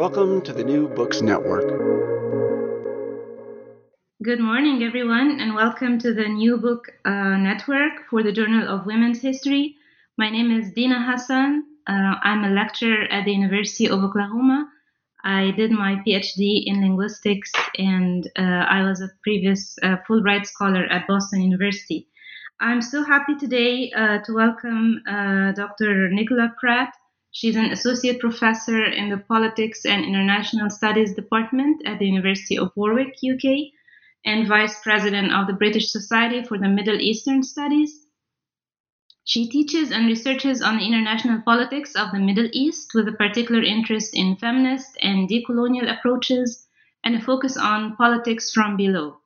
Welcome to the New Books Network. Good morning, everyone, and welcome to the New Book uh, Network for the Journal of Women's History. My name is Dina Hassan. Uh, I'm a lecturer at the University of Oklahoma. I did my PhD in linguistics, and uh, I was a previous uh, Fulbright scholar at Boston University. I'm so happy today uh, to welcome uh, Dr. Nicola Pratt. She's an associate professor in the Politics and International Studies Department at the University of Warwick, UK and vice president of the British Society for the Middle Eastern Studies. She teaches and researches on the international politics of the Middle East with a particular interest in feminist and decolonial approaches and a focus on politics from below.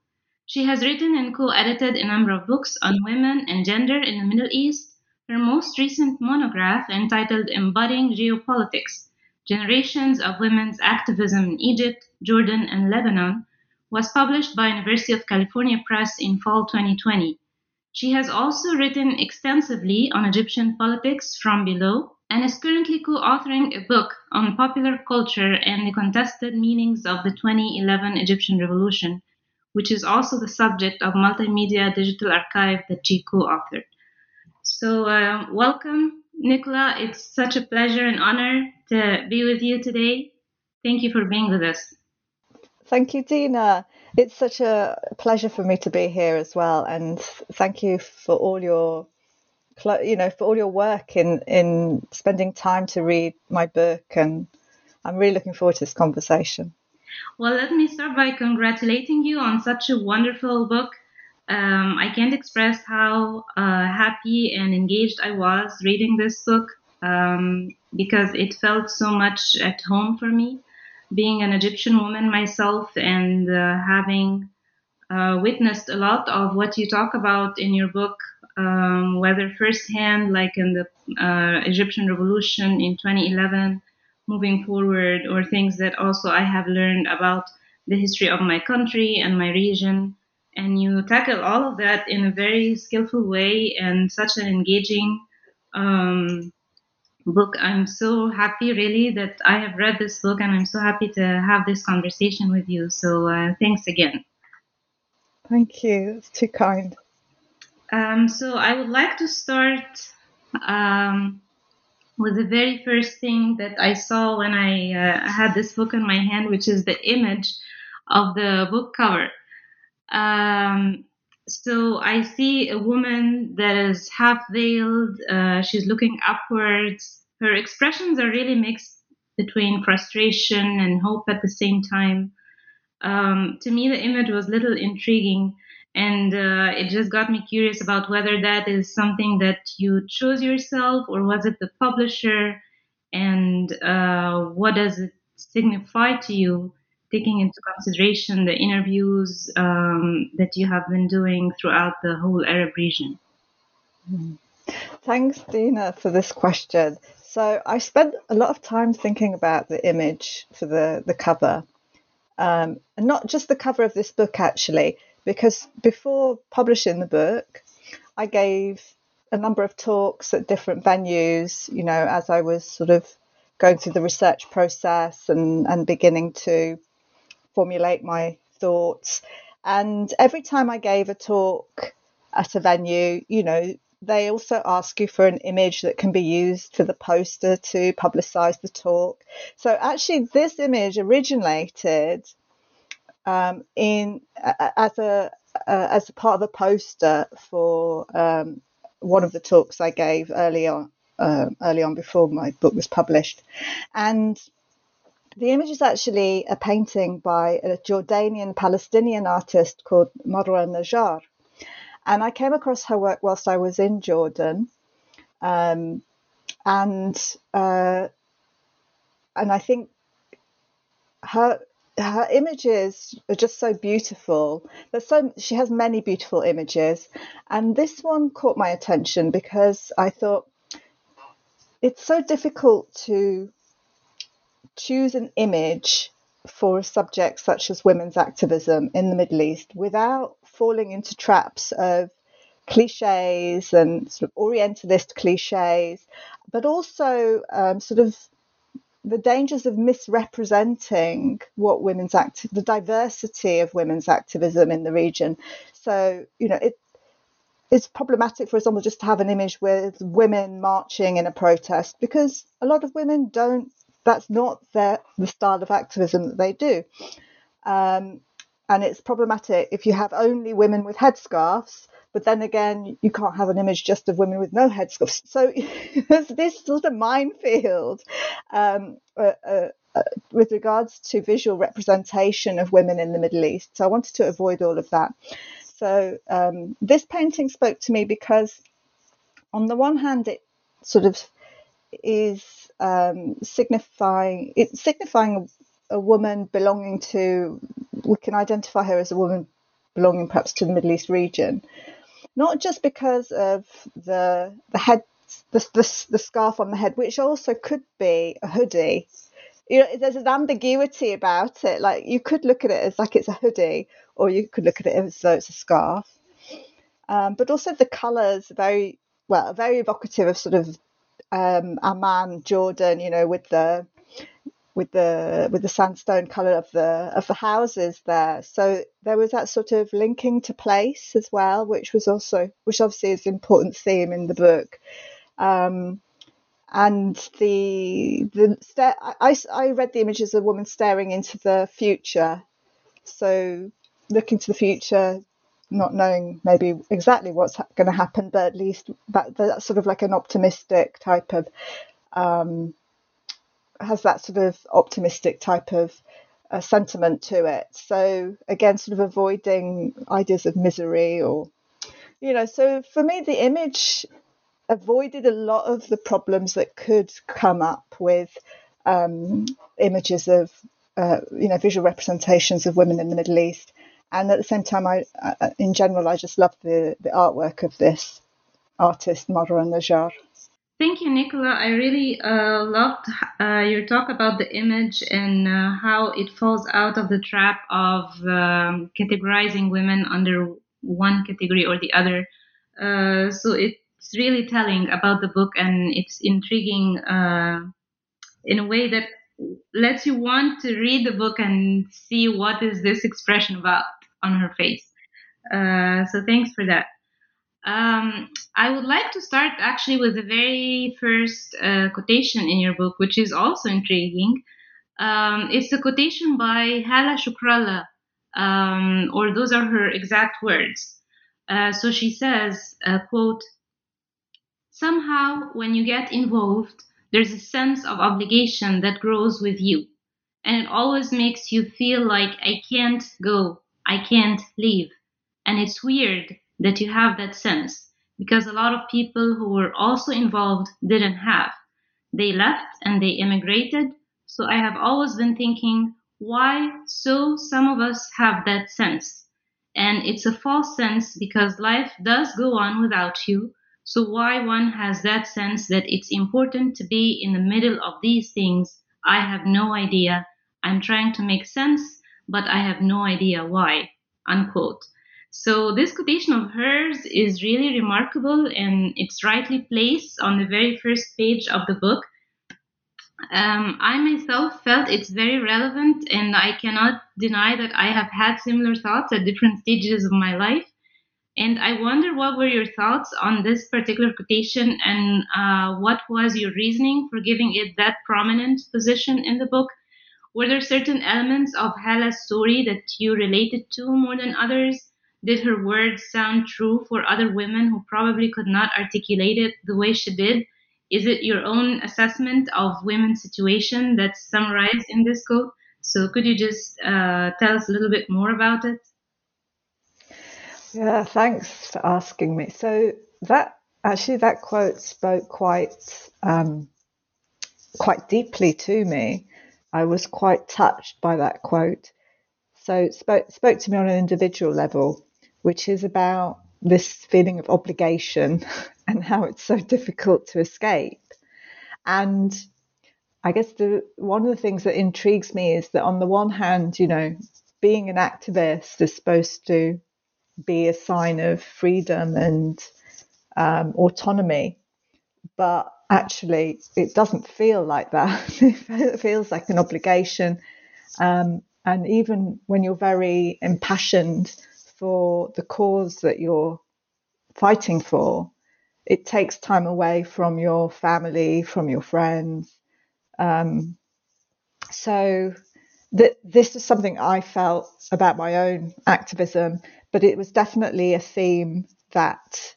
She has written and co edited a number of books on women and gender in the Middle East. Her most recent monograph, entitled Embodying Geopolitics Generations of Women's Activism in Egypt, Jordan, and Lebanon, was published by University of California Press in fall 2020. She has also written extensively on Egyptian politics from below and is currently co-authoring a book on popular culture and the contested meanings of the 2011 Egyptian Revolution, which is also the subject of multimedia digital archive that she co-authored. So, uh, welcome, Nicola. It's such a pleasure and honor to be with you today. Thank you for being with us. Thank you, Dina. It's such a pleasure for me to be here as well, and thank you for all your, you know, for all your work in in spending time to read my book, and I'm really looking forward to this conversation. Well, let me start by congratulating you on such a wonderful book. Um, I can't express how uh, happy and engaged I was reading this book um, because it felt so much at home for me being an Egyptian woman myself and uh, having uh, witnessed a lot of what you talk about in your book, um, whether firsthand, like in the uh, Egyptian Revolution in 2011, moving forward, or things that also I have learned about the history of my country and my region. And you tackle all of that in a very skillful way and such an engaging um, book. I'm so happy, really, that I have read this book, and I'm so happy to have this conversation with you. So, uh, thanks again. Thank you. It's too kind. Um, so, I would like to start um, with the very first thing that I saw when I uh, had this book in my hand, which is the image of the book cover. Um, so I see a woman that is half veiled. Uh, she's looking upwards. Her expressions are really mixed between frustration and hope at the same time. Um, to me, the image was little intriguing, and uh, it just got me curious about whether that is something that you chose yourself or was it the publisher, and uh, what does it signify to you taking into consideration the interviews um, that you have been doing throughout the whole Arab region? Thanks, Dina, for this question. So I spent a lot of time thinking about the image for the, the cover, um, and not just the cover of this book, actually, because before publishing the book, I gave a number of talks at different venues, you know, as I was sort of going through the research process and, and beginning to formulate my thoughts. And every time I gave a talk at a venue, you know, they also ask you for an image that can be used for the poster to publicize the talk. So actually, this image originated um, in as a uh, as a part of a poster for um, one of the talks I gave early on uh, early on before my book was published, and the image is actually a painting by a Jordanian Palestinian artist called Marwa Najjar. And I came across her work whilst I was in Jordan. Um, and uh, and I think her her images are just so beautiful. There's so she has many beautiful images, and this one caught my attention because I thought it's so difficult to choose an image for a subject such as women's activism in the Middle East without falling into traps of cliches and sort of Orientalist cliches, but also um, sort of the dangers of misrepresenting what women's act the diversity of women's activism in the region. So you know it it's problematic, for example, just to have an image with women marching in a protest because a lot of women don't. That's not their the style of activism that they do, um, and it's problematic if you have only women with headscarves but then again, you can't have an image just of women with no headscarves. So there's this sort of minefield um, uh, uh, uh, with regards to visual representation of women in the Middle East. So I wanted to avoid all of that. So um, this painting spoke to me because, on the one hand, it sort of is um, signifying it's signifying a, a woman belonging to. We can identify her as a woman belonging perhaps to the Middle East region, not just because of the the head the, the, the scarf on the head, which also could be a hoodie. You know, there's an ambiguity about it. Like you could look at it as like it's a hoodie, or you could look at it as though it's a scarf. Um, but also the colours very well, very evocative of sort of um, Amman, Jordan. You know, with the with the with the sandstone color of the of the houses there. So there was that sort of linking to place as well, which was also which obviously is an important theme in the book. Um, and the the sta- I, I read the images of a woman staring into the future, so looking to the future, not knowing maybe exactly what's ha- going to happen, but at least that that's sort of like an optimistic type of um, has that sort of optimistic type of uh, sentiment to it. So again, sort of avoiding ideas of misery or, you know, so for me, the image avoided a lot of the problems that could come up with um, images of, uh, you know, visual representations of women in the Middle East. And at the same time, I, in general, I just love the, the artwork of this artist, Marwa Najjar. Thank you, Nicola. I really uh, loved uh, your talk about the image and uh, how it falls out of the trap of um, categorizing women under one category or the other. Uh, so it's really telling about the book and it's intriguing uh, in a way that lets you want to read the book and see what is this expression about on her face. Uh, so thanks for that. Um, I would like to start actually with the very first uh, quotation in your book, which is also intriguing. Um, it's a quotation by Hala Shukrallah, um, or those are her exact words. Uh, so she says, uh, quote, Somehow, when you get involved, there's a sense of obligation that grows with you. And it always makes you feel like I can't go, I can't leave. And it's weird that you have that sense because a lot of people who were also involved didn't have. They left and they immigrated. So I have always been thinking, why so some of us have that sense? And it's a false sense because life does go on without you. So why one has that sense that it's important to be in the middle of these things, I have no idea. I'm trying to make sense, but I have no idea why. Unquote. So this quotation of hers is really remarkable and it's rightly placed on the very first page of the book. Um, I myself felt it's very relevant and I cannot deny that I have had similar thoughts at different stages of my life. And I wonder what were your thoughts on this particular quotation and uh, what was your reasoning for giving it that prominent position in the book? Were there certain elements of Hala's story that you related to more than others? Did her words sound true for other women who probably could not articulate it the way she did? Is it your own assessment of women's situation that's summarized in this quote? So could you just uh, tell us a little bit more about it? Yeah, thanks for asking me. So that actually that quote spoke quite um, quite deeply to me. I was quite touched by that quote. So it spoke, spoke to me on an individual level, which is about this feeling of obligation and how it's so difficult to escape. And I guess the one of the things that intrigues me is that on the one hand, you know, being an activist is supposed to be a sign of freedom and um, autonomy, but actually it doesn't feel like that. it feels like an obligation. Um, and even when you're very impassioned for the cause that you're fighting for, it takes time away from your family, from your friends. Um, so th- this is something I felt about my own activism, but it was definitely a theme that,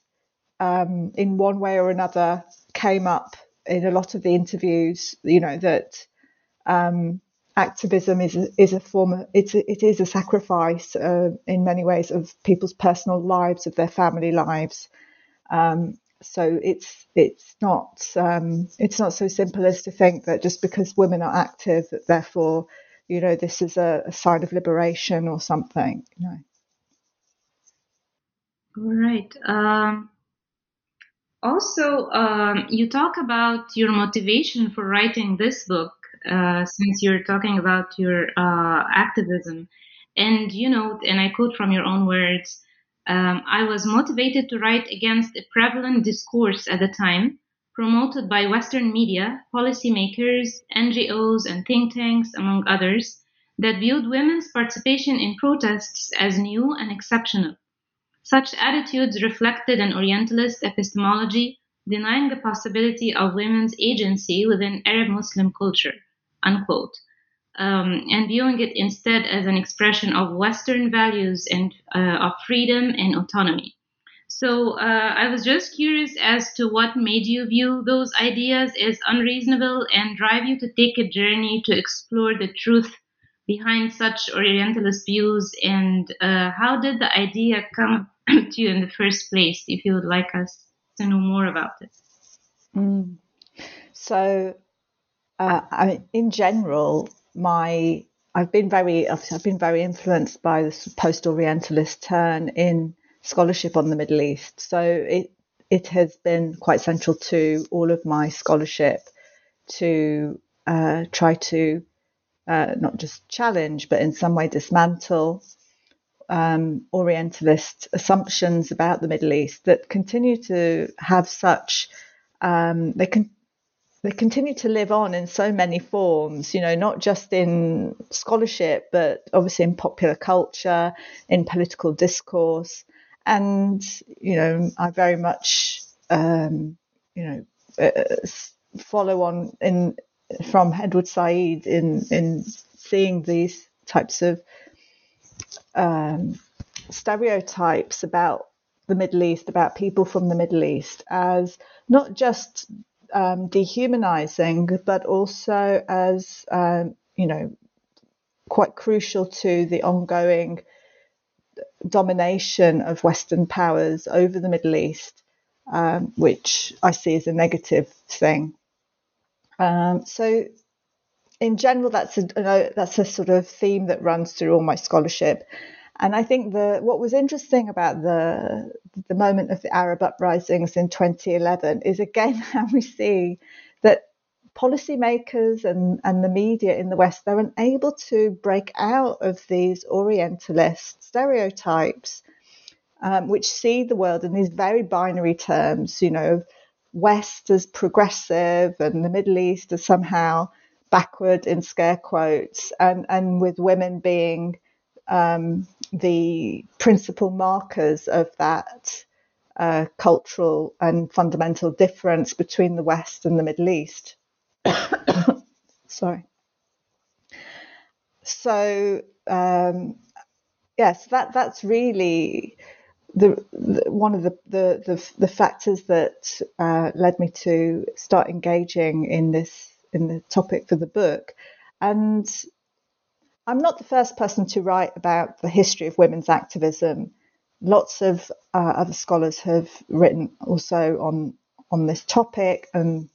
um, in one way or another, came up in a lot of the interviews. You know that um, activism is is a form of it's a, it is a sacrifice uh, in many ways of people's personal lives, of their family lives. Um, so it's it's not um, it's not so simple as to think that just because women are active that therefore you know this is a, a sign of liberation or something you know all right um, also um, you talk about your motivation for writing this book uh, since you're talking about your uh, activism and you know and i quote from your own words um, I was motivated to write against a prevalent discourse at the time, promoted by Western media, policymakers, NGOs, and think tanks, among others, that viewed women's participation in protests as new and exceptional. Such attitudes reflected an Orientalist epistemology denying the possibility of women's agency within Arab Muslim culture. Unquote um, and viewing it instead as an expression of Western values and uh, of freedom and autonomy. So uh, I was just curious as to what made you view those ideas as unreasonable and drive you to take a journey to explore the truth behind such Orientalist views, and uh, how did the idea come to you in the first place? If you would like us to know more about it. Mm. So, uh, I in general, my I've been very I've been very influenced by the post-Orientalist turn in scholarship on the Middle East. So it it has been quite central to all of my scholarship to uh, try to uh, not just challenge, but in some way dismantle um, Orientalist assumptions about the Middle East that continue to have such um, they can they continue to live on in so many forms, you know, not just in scholarship, but obviously in popular culture, in political discourse. And, you know, I very much, um, you know, uh, follow on in from Edward Said in, in seeing these types of um, stereotypes about the Middle East, about people from the Middle East, as not just um, dehumanizing, but also as, um, you know, quite crucial to the ongoing domination of Western powers over the Middle East, um, which I see as a negative thing. Um, so, in general, that's a that's a sort of theme that runs through all my scholarship, and I think the what was interesting about the the moment of the Arab uprisings in 2011 is again how we see that policymakers and, and the media in the West they're unable to break out of these Orientalist stereotypes, um, which see the world in these very binary terms. You know, West as progressive and the Middle East as somehow backward in scare quotes, and and with women being um, the principal markers of that uh, cultural and fundamental difference between the West and the Middle East. Sorry. So um, yes, that that's really the, the one of the, the the, the factors that uh, led me to start engaging in this in the topic for the book, and I'm not the first person to write about the history of women's activism. Lots of uh, other scholars have written also on on this topic, and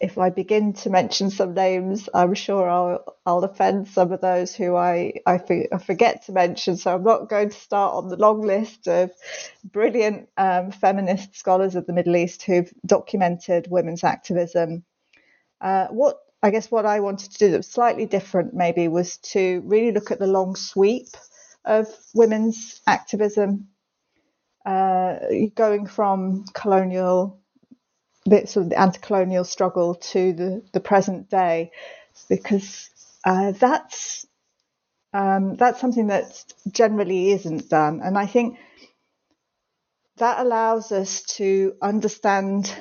if I begin to mention some names, I'm sure I'll, I'll offend some of those who I, I, I, forget to mention. So I'm not going to start on the long list of brilliant um, feminist scholars of the Middle East who've documented women's activism. Uh, what I guess what I wanted to do that was slightly different, maybe, was to really look at the long sweep of women's activism, uh, going from colonial the sort of the anti-colonial struggle to the, the present day, because uh, that's um, that's something that generally isn't done, and I think that allows us to understand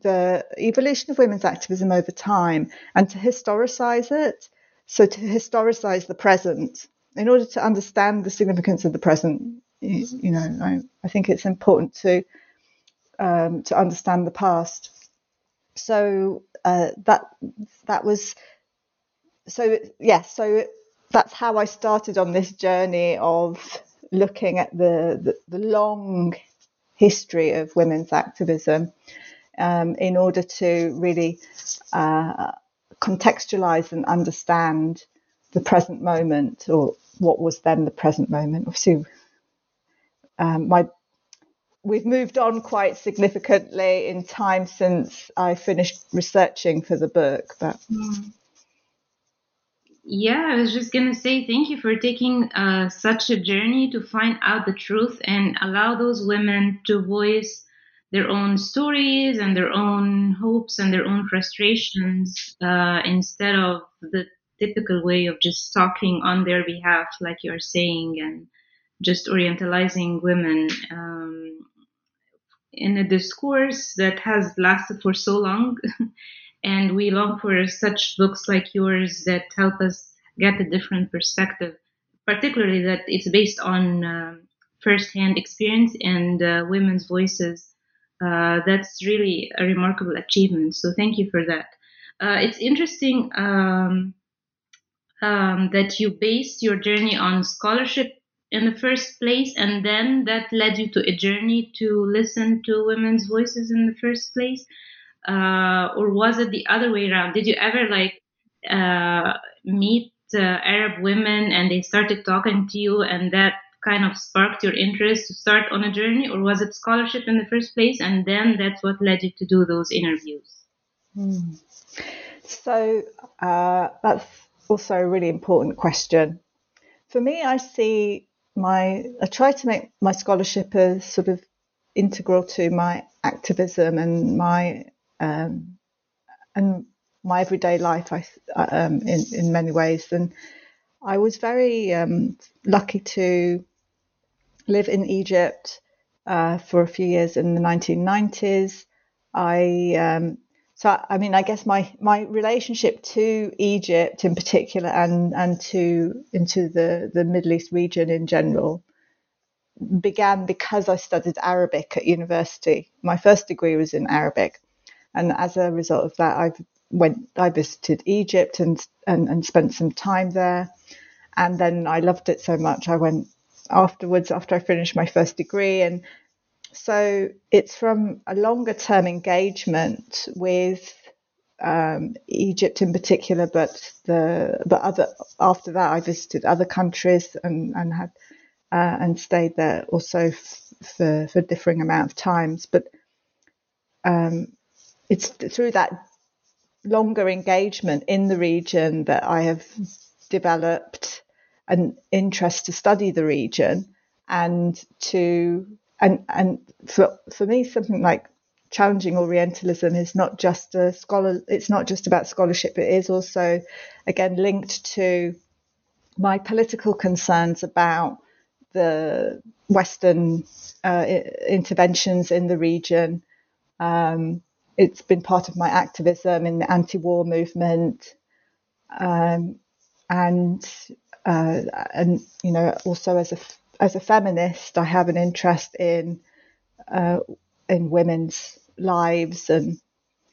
the evolution of women's activism over time and to historicize it. So to historicize the present, in order to understand the significance of the present, you, you know, I, I think it's important to um, to understand the past. So uh, that that was so yes. Yeah, so that's how I started on this journey of looking at the the, the long history of women's activism um, in order to really uh, contextualize and understand the present moment or what was then the present moment. Obviously, um, my we've moved on quite significantly in time since I finished researching for the book. But yeah, I was just gonna say thank you for taking uh, such a journey to find out the truth and allow those women to voice their own stories and their own hopes and their own frustrations uh, instead of the typical way of just talking on their behalf, like you're saying, and just orientalizing women. Um, in a discourse that has lasted for so long. and we long for such books like yours that help us get a different perspective, particularly that it's based on um, first-hand experience and uh, women's voices. Uh, that's really a remarkable achievement. So thank you for that. Uh, it's interesting um, um, that you based your journey on scholarship in the first place and then that led you to a journey to listen to women's voices in the first place uh, or was it the other way around did you ever like uh, meet uh, arab women and they started talking to you and that kind of sparked your interest to start on a journey or was it scholarship in the first place and then that's what led you to do those interviews hmm. so uh, that's also a really important question for me i see my I try to make my scholarship as sort of integral to my activism and my um, and my everyday life. I um, in in many ways, and I was very um, lucky to live in Egypt uh, for a few years in the 1990s. I um, so I mean, I guess my my relationship to Egypt in particular, and and to into the the Middle East region in general, began because I studied Arabic at university. My first degree was in Arabic, and as a result of that, I went I visited Egypt and and, and spent some time there, and then I loved it so much I went afterwards after I finished my first degree and so it's from a longer term engagement with um, Egypt in particular, but the but other after that I visited other countries and and had uh, and stayed there also f- for for differing amount of times. But um, it's through that longer engagement in the region that I have developed an interest to study the region and to and and for for me something like challenging orientalism is not just a scholar it's not just about scholarship it is also again linked to my political concerns about the western uh, interventions in the region. Um, it's been part of my activism in the anti-war movement. Um, and uh, and you know also as a as a feminist, I have an interest in uh, in women's lives and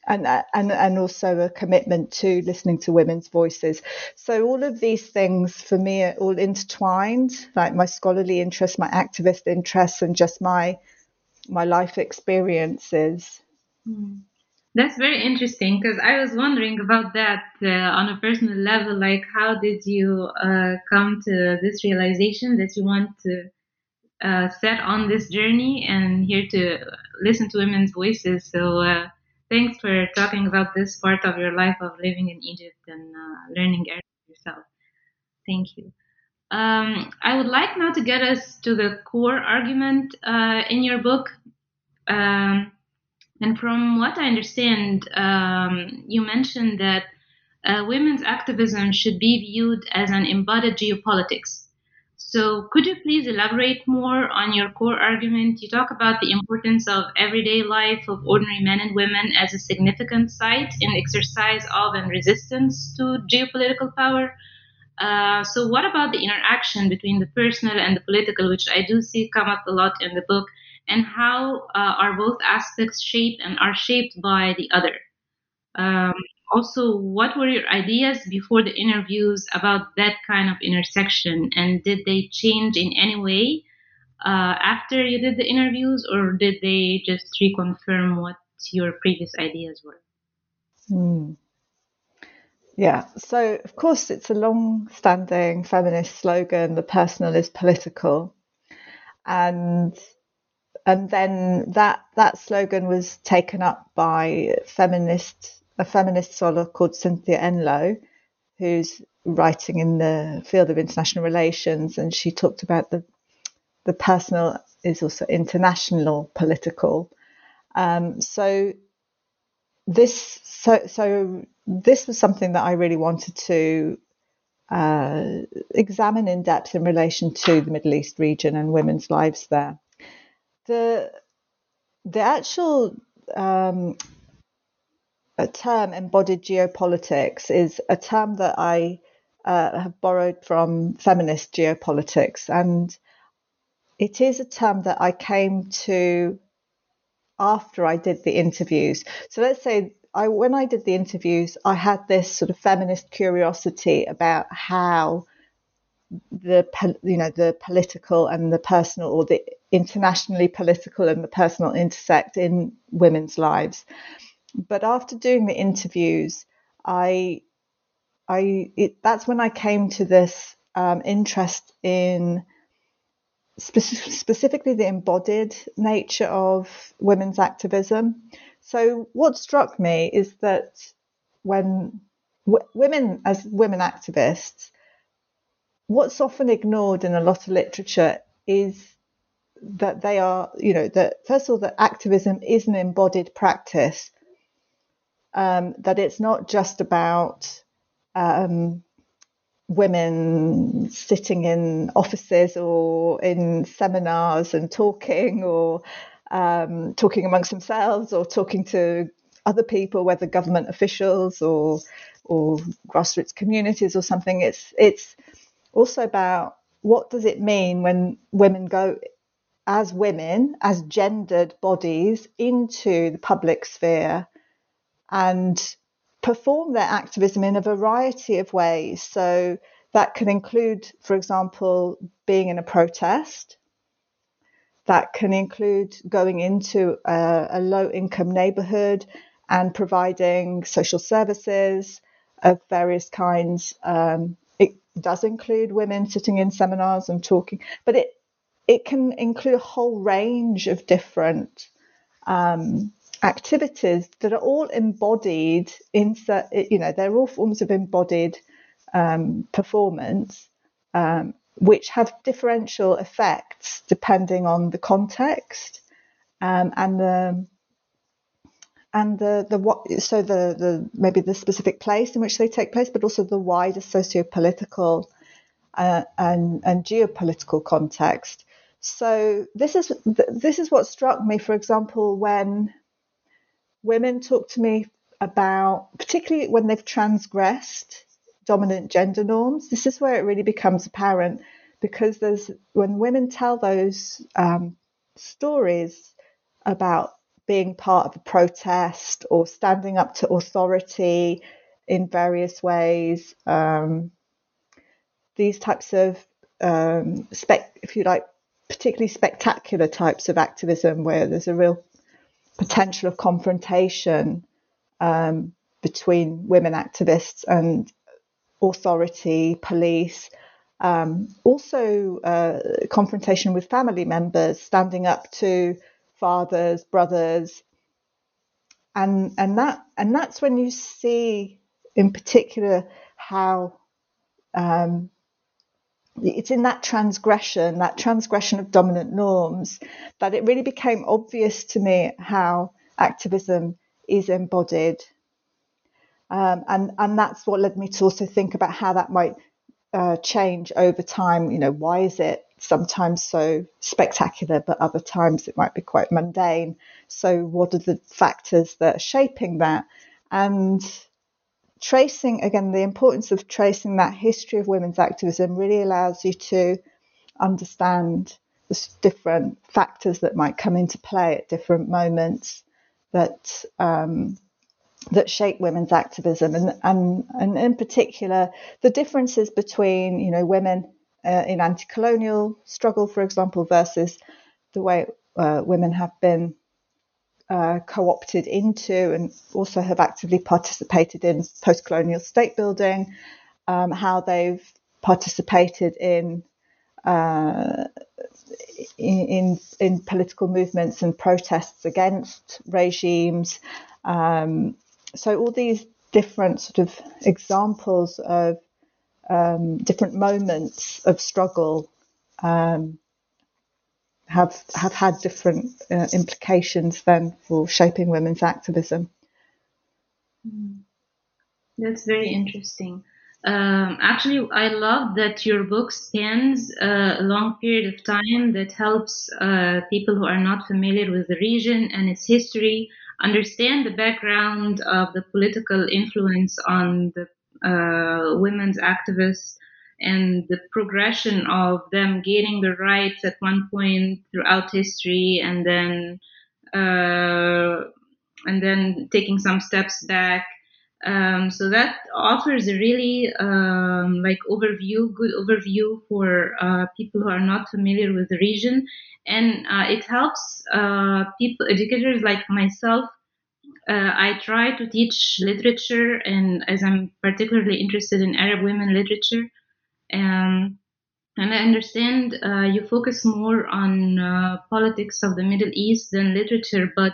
and and and also a commitment to listening to women's voices. So all of these things for me are all intertwined, like my scholarly interests, my activist interests, and just my my life experiences. Hmm. That's very interesting because I was wondering about that uh, on a personal level. Like, how did you uh, come to this realization that you want to uh, set on this journey and here to listen to women's voices? So, uh, thanks for talking about this part of your life of living in Egypt and uh, learning Arabic yourself. Thank you. Um, I would like now to get us to the core argument uh, in your book. Um, and from what I understand, um, you mentioned that uh, women's activism should be viewed as an embodied geopolitics. So, could you please elaborate more on your core argument? You talk about the importance of everyday life of ordinary men and women as a significant site in exercise of and resistance to geopolitical power. Uh, so, what about the interaction between the personal and the political, which I do see come up a lot in the book? And how uh, are both aspects shaped and are shaped by the other. Um, also, what were your ideas before the interviews about that kind of intersection, and did they change in any way uh, after you did the interviews, or did they just reconfirm what your previous ideas were? Hmm. Yeah, so of course, it's a long standing feminist slogan the personal is political. And and then that that slogan was taken up by feminist a feminist scholar called Cynthia Enloe, who's writing in the field of international relations, and she talked about the the personal is also international political. Um, so this so so this was something that I really wanted to uh, examine in depth in relation to the Middle East region and women's lives there the the actual um, term embodied geopolitics is a term that I uh, have borrowed from feminist geopolitics, and it is a term that I came to after I did the interviews. So let's say I, when I did the interviews, I had this sort of feminist curiosity about how the you know the political and the personal or the internationally political and the personal intersect in women's lives. But after doing the interviews i i it, that's when i came to this um, interest in spe- specifically the embodied nature of women's activism. So what struck me is that when w- women as women activists what's often ignored in a lot of literature is that they are, you know, that first of all, that activism is an embodied practice, um, that it's not just about um, women sitting in offices or in seminars and talking or um, talking amongst themselves or talking to other people, whether government officials or or grassroots communities or something. It's it's also about what does it mean when women go as women, as gendered bodies, into the public sphere and perform their activism in a variety of ways. So that can include, for example, being in a protest. That can include going into a, a low income neighborhood and providing social services of various kinds, um, it does include women sitting in seminars and talking, but it it can include a whole range of different um, activities that are all embodied in you know they're all forms of embodied um, performance um, which have differential effects depending on the context um, and the and the the what so the the maybe the specific place in which they take place, but also the wider socio-political uh, and and geopolitical context. So this is this is what struck me. For example, when women talk to me about, particularly when they've transgressed dominant gender norms, this is where it really becomes apparent because there's when women tell those um, stories about being part of a protest or standing up to authority in various ways. Um, these types of, um, spec, if you like, particularly spectacular types of activism where there's a real potential of confrontation. um, between women activists and authority, police. Um, also, uh, confrontation with family members, standing up to fathers, brothers, and and that and that's when you see, in particular, how um, it's in that transgression, that transgression of dominant norms, that it really became obvious to me how activism is embodied. Um, and, and that's what led me to also think about how that might uh, change over time. You know, why is it sometimes so spectacular, but other times it might be quite mundane? So, what are the factors that are shaping that? And tracing, again, the importance of tracing that history of women's activism really allows you to understand the different factors that might come into play at different moments that um, that shape women's activism, and, and and in particular the differences between you know women uh, in anti-colonial struggle, for example, versus the way uh, women have been uh, co-opted into and also have actively participated in post-colonial state building, um, how they've participated in uh, in, in political movements and protests against regimes. Um, so all these different sort of examples of um, different moments of struggle um, have have had different uh, implications then for shaping women's activism. Mm. That's very interesting. Um, actually, I love that your book spans uh, a long period of time that helps uh, people who are not familiar with the region and its history understand the background of the political influence on the uh, women's activists and the progression of them gaining the rights at one point throughout history and then uh, and then taking some steps back um, so that offers a really um, like overview, good overview for uh, people who are not familiar with the region, and uh, it helps uh, people, educators like myself. Uh, I try to teach literature, and as I'm particularly interested in Arab women literature, um, and I understand uh, you focus more on uh, politics of the Middle East than literature, but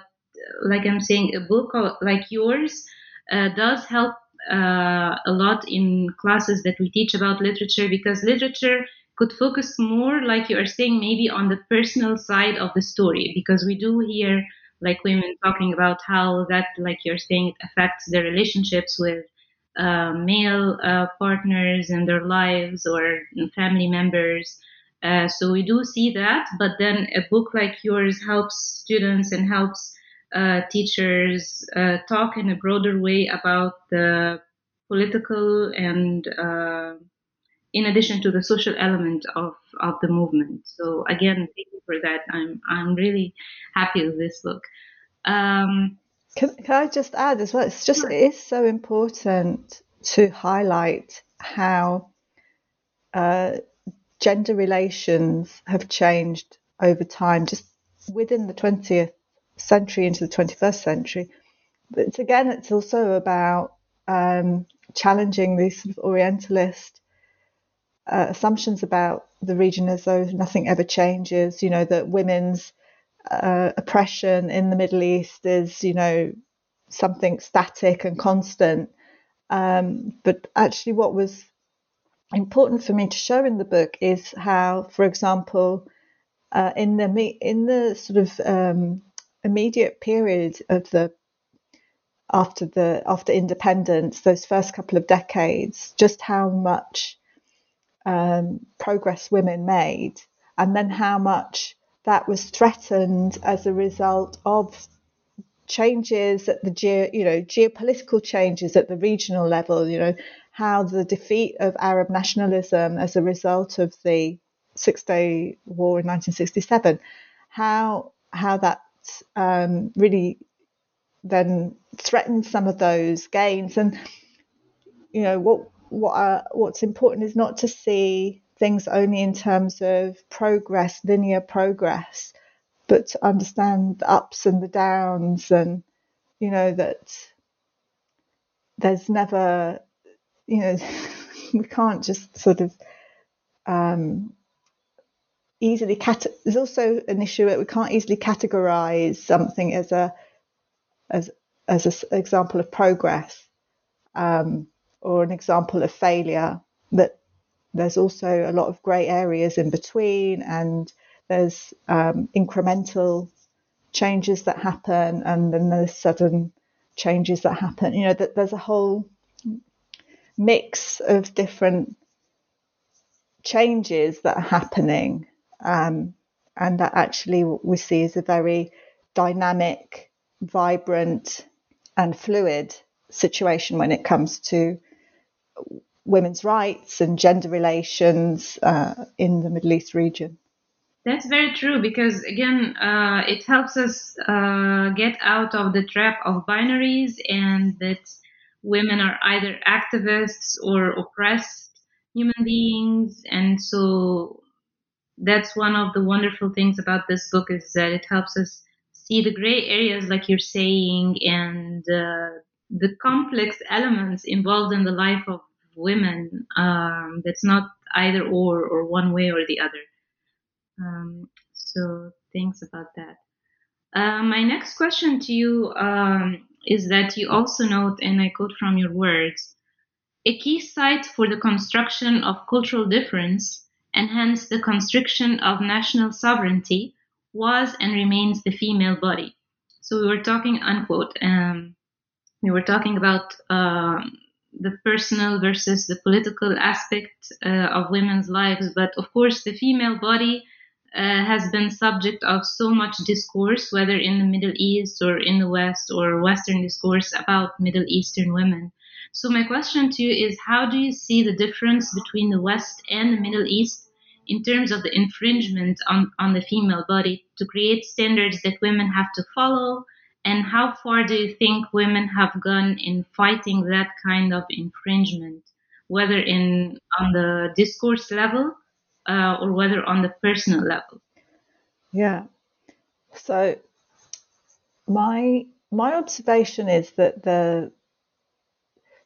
like I'm saying, a book like yours uh, does help uh, a lot in classes that we teach about literature because literature could focus more, like you are saying, maybe on the personal side of the story because we do hear like women talking about how that, like you're saying, it affects their relationships with uh, male uh, partners and their lives or family members. Uh, so we do see that, but then a book like yours helps students and helps uh, teachers uh, talk in a broader way about the political and uh, in addition to the social element of, of the movement. So again, thank you for that. I'm I'm really happy with this book. Um, can, can I just add as well? It's just sure. it is so important to highlight how uh, gender relations have changed over time, just within the 20th century into the 21st century. But it's, again, it's also about um, challenging these sort of Orientalist uh, assumptions about the region as though nothing ever changes. You know that women's uh, oppression in the Middle East is, you know, something static and constant. Um, but actually, what was important for me to show in the book is how, for example, uh, in the in the sort of um, immediate period of the after the after independence, those first couple of decades, just how much um, progress women made, and then how much that was threatened as a result of changes at the ge- you know geopolitical changes at the regional level. You know how the defeat of Arab nationalism as a result of the Six Day War in 1967, how how that um, really then threatened some of those gains. And you know what what what's important is not to see things only in terms of progress, linear progress, but to understand the ups and the downs, and you know that there's never, you know, we can't just sort of um, easily cat. There's also an issue that we can't easily categorize something as a as as an example of progress um, or an example of failure. That there's also a lot of grey areas in between, and there's um, incremental changes that happen, and then there's sudden changes that happen. You know, that there's a whole mix of different changes that are happening, um, and that actually we see as a very dynamic, vibrant, and fluid situation when it comes to women's rights and gender relations uh, in the Middle East region. That's very true because again, uh, it helps us uh, get out of the trap of binaries and that women are either activists or oppressed human beings, and so that's one of the wonderful things about this book is that it helps us see the gray areas, like you're saying, and uh, the complex elements involved in the life of women. Um, that's not either or or one way or the other. Um, so thanks about that. Uh, my next question to you um, is that you also note, and I quote from your words, a key site for the construction of cultural difference and hence the constriction of national sovereignty was and remains the female body. So we were talking, unquote, um, we were talking about um, the personal versus the political aspect uh, of women's lives, but of course, the female body uh, has been subject of so much discourse, whether in the Middle East or in the West or Western discourse about Middle Eastern women. So my question to you is, how do you see the difference between the West and the Middle East in terms of the infringement on, on the female body to create standards that women have to follow? And how far do you think women have gone in fighting that kind of infringement, whether in on the discourse level uh, or whether on the personal level. Yeah. So my my observation is that the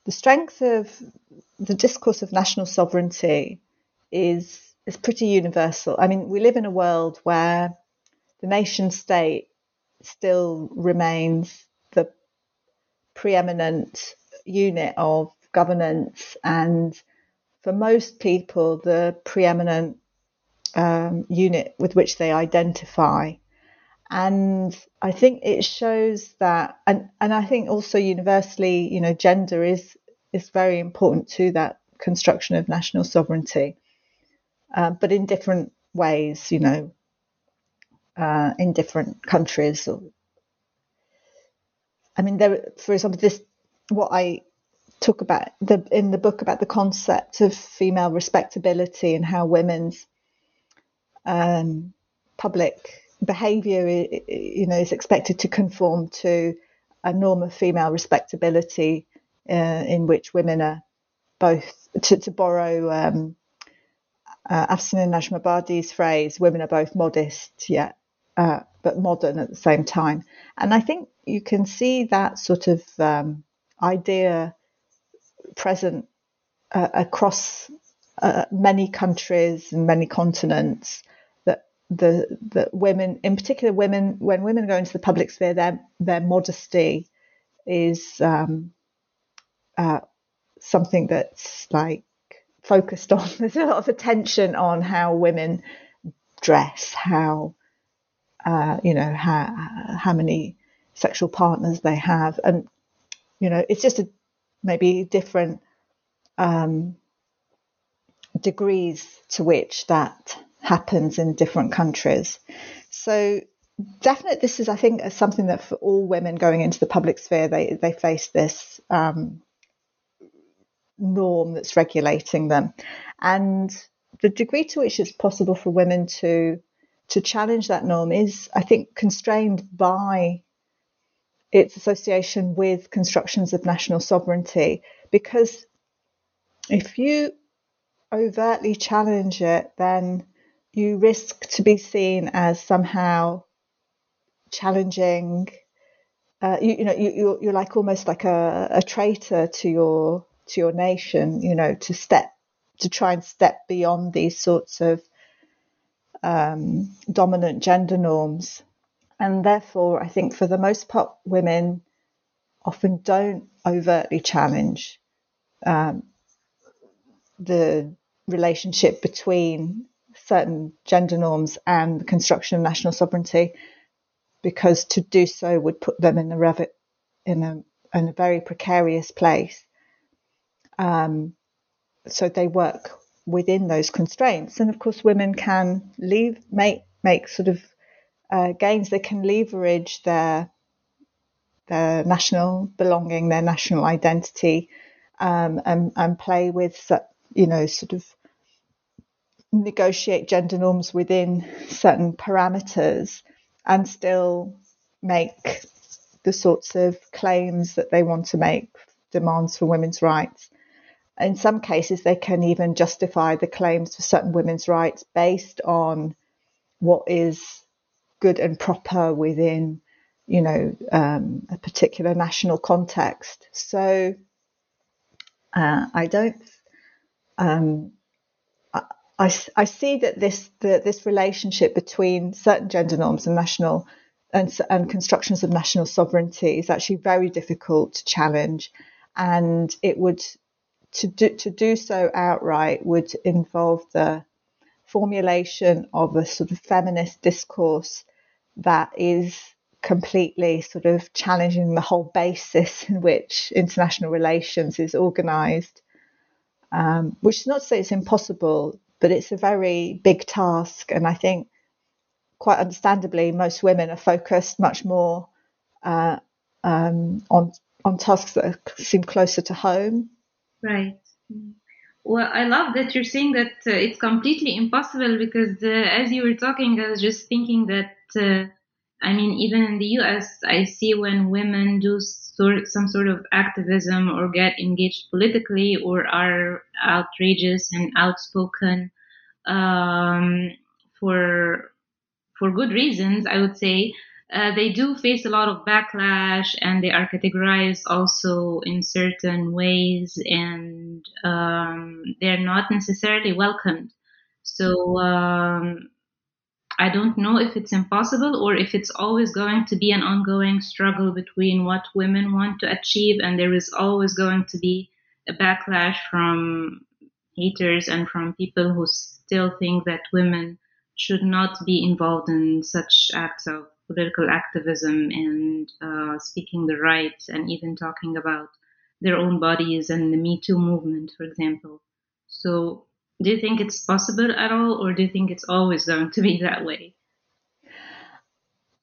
the strength of the discourse of national sovereignty is is pretty universal. I mean, we live in a world where the nation state still remains the preeminent unit of governance and for most people, the preeminent um, unit with which they identify. And I think it shows that, and, and I think also universally, you know, gender is is very important to that construction of national sovereignty, uh, but in different ways, you know, uh, in different countries. I mean, there, for example, this what I talk about the in the book about the concept of female respectability and how women's um, public behaviour, you know, is expected to conform to a norm of female respectability uh, in which women are both, to, to borrow um, uh, Afsaneh Najmabadi's phrase, women are both modest yet uh, but modern at the same time. And I think you can see that sort of um, idea present uh, across uh, many countries and many continents. That the women, in particular, women when women go into the public sphere, their their modesty is um, uh, something that's like focused on. There's a lot of attention on how women dress, how uh, you know how how many sexual partners they have, and you know it's just a maybe different um, degrees to which that happens in different countries. So definitely, this is I think something that for all women going into the public sphere they they face this um, norm that's regulating them, and the degree to which it's possible for women to to challenge that norm is I think constrained by its association with constructions of national sovereignty. Because if you overtly challenge it, then you risk to be seen as somehow challenging uh, you, you, know you, you're, you're like almost like a, a traitor to your to your nation. You know to step to try and step beyond these sorts of um, dominant gender norms. And therefore, I think for the most part, women often don't overtly challenge um, the relationship between certain gender norms and the construction of national sovereignty, because to do so would put them in a in a in a very precarious place. Um, so they work within those constraints. And of course, women can leave, make, make sort of uh, gains. They can leverage their their national belonging, their national identity, um, and, and play with, you know, sort of negotiate gender norms within certain parameters and still make the sorts of claims that they want to make, demands for women's rights in some cases, they can even justify the claims for certain women's rights based on what is good and proper within, you know, um, a particular national context. So uh, I don't. Um, I, I, see that this the, this relationship between certain gender norms and national and, and constructions of national sovereignty is actually very difficult to challenge, and it would to do, to do so outright would involve the formulation of a sort of feminist discourse that is completely sort of challenging the whole basis in which international relations is organized, um, which is not to say it's impossible, but it's a very big task. And I think, quite understandably, most women are focused much more uh, um, on on tasks that seem closer to home Right. Well, I love that you're saying that uh, it's completely impossible because uh, as you were talking, I was just thinking that, uh, I mean, even in the US, I see when women do sort, some sort of activism or get engaged politically or are outrageous and outspoken um, for for good reasons, I would say, uh, they do face a lot of backlash and they are categorized also in certain ways and um, they're not necessarily welcomed. So um, I don't know if it's impossible or if it's always going to be an ongoing struggle between what women want to achieve and there is always going to be a backlash from haters and from people who still think that women should not be involved in such acts of political activism and uh, speaking the rights and even talking about their own bodies and the Me Too movement, for example. So, do you think it's possible at all, or do you think it's always going to be that way?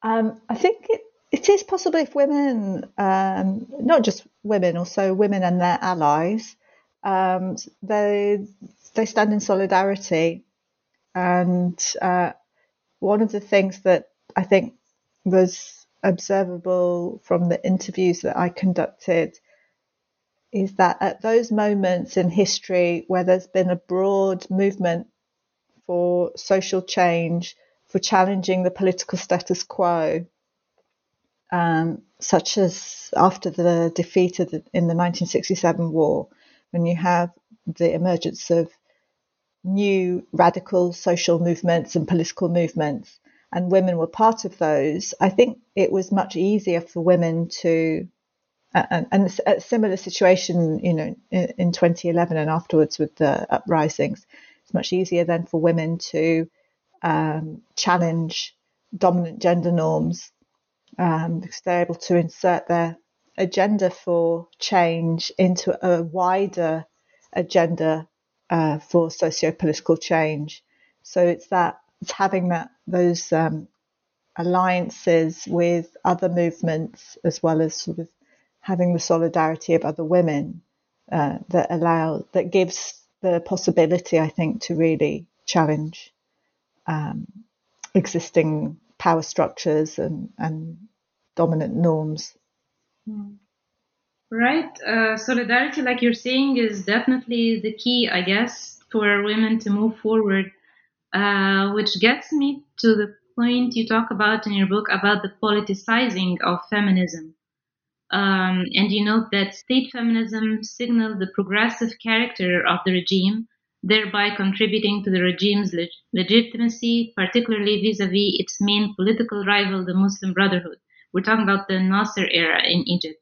Um, I think it, it is possible if women, um, not just women, also women and their allies, um, they they stand in solidarity. And uh, one of the things that I think was observable from the interviews that I conducted is that at those moments in history where there's been a broad movement for social change, for challenging the political status quo, um, such as after the defeat the, in the 1967 war, when you have the emergence of new radical social movements and political movements, and women were part of those, I think it was much easier for women to, and, and a similar situation, you know, in, in 2011 and afterwards with the uprisings, it's much easier then for women to um, challenge dominant gender norms um, because they're able to insert their agenda for change into a wider agenda uh, for socio-political change. So it's that it's having that those um, alliances with other movements as well as sort of having the solidarity of other women uh, that allow that gives the possibility, I think, to really challenge um, existing power structures and, and dominant norms. Hmm. Right. Uh, solidarity, like you're saying, is definitely the key, I guess, for women to move forward uh, which gets me to the point you talk about in your book about the politicizing of feminism. Um, and you note that state feminism signaled the progressive character of the regime, thereby contributing to the regime's leg- legitimacy, particularly vis a vis its main political rival, the Muslim Brotherhood. We're talking about the Nasser era in Egypt.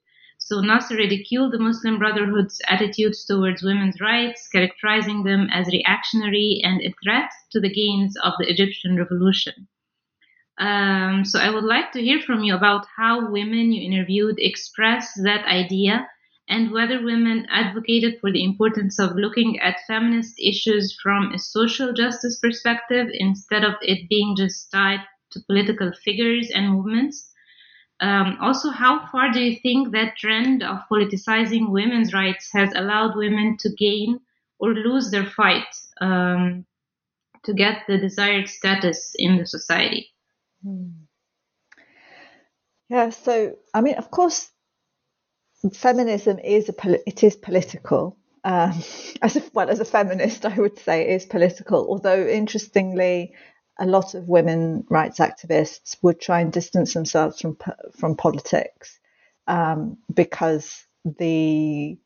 So Nasser ridiculed the Muslim Brotherhood's attitudes towards women's rights, characterizing them as reactionary and a threat to the gains of the Egyptian revolution. Um, so I would like to hear from you about how women you interviewed expressed that idea and whether women advocated for the importance of looking at feminist issues from a social justice perspective instead of it being just tied to political figures and movements. Um, also, how far do you think that trend of politicizing women's rights has allowed women to gain or lose their fight um, to get the desired status in the society? Hmm. Yeah, so I mean, of course, feminism is a poli- it is political. Um, as a, well as a feminist, I would say it is political. Although interestingly, a lot of women rights activists would try and distance themselves from from politics um, because the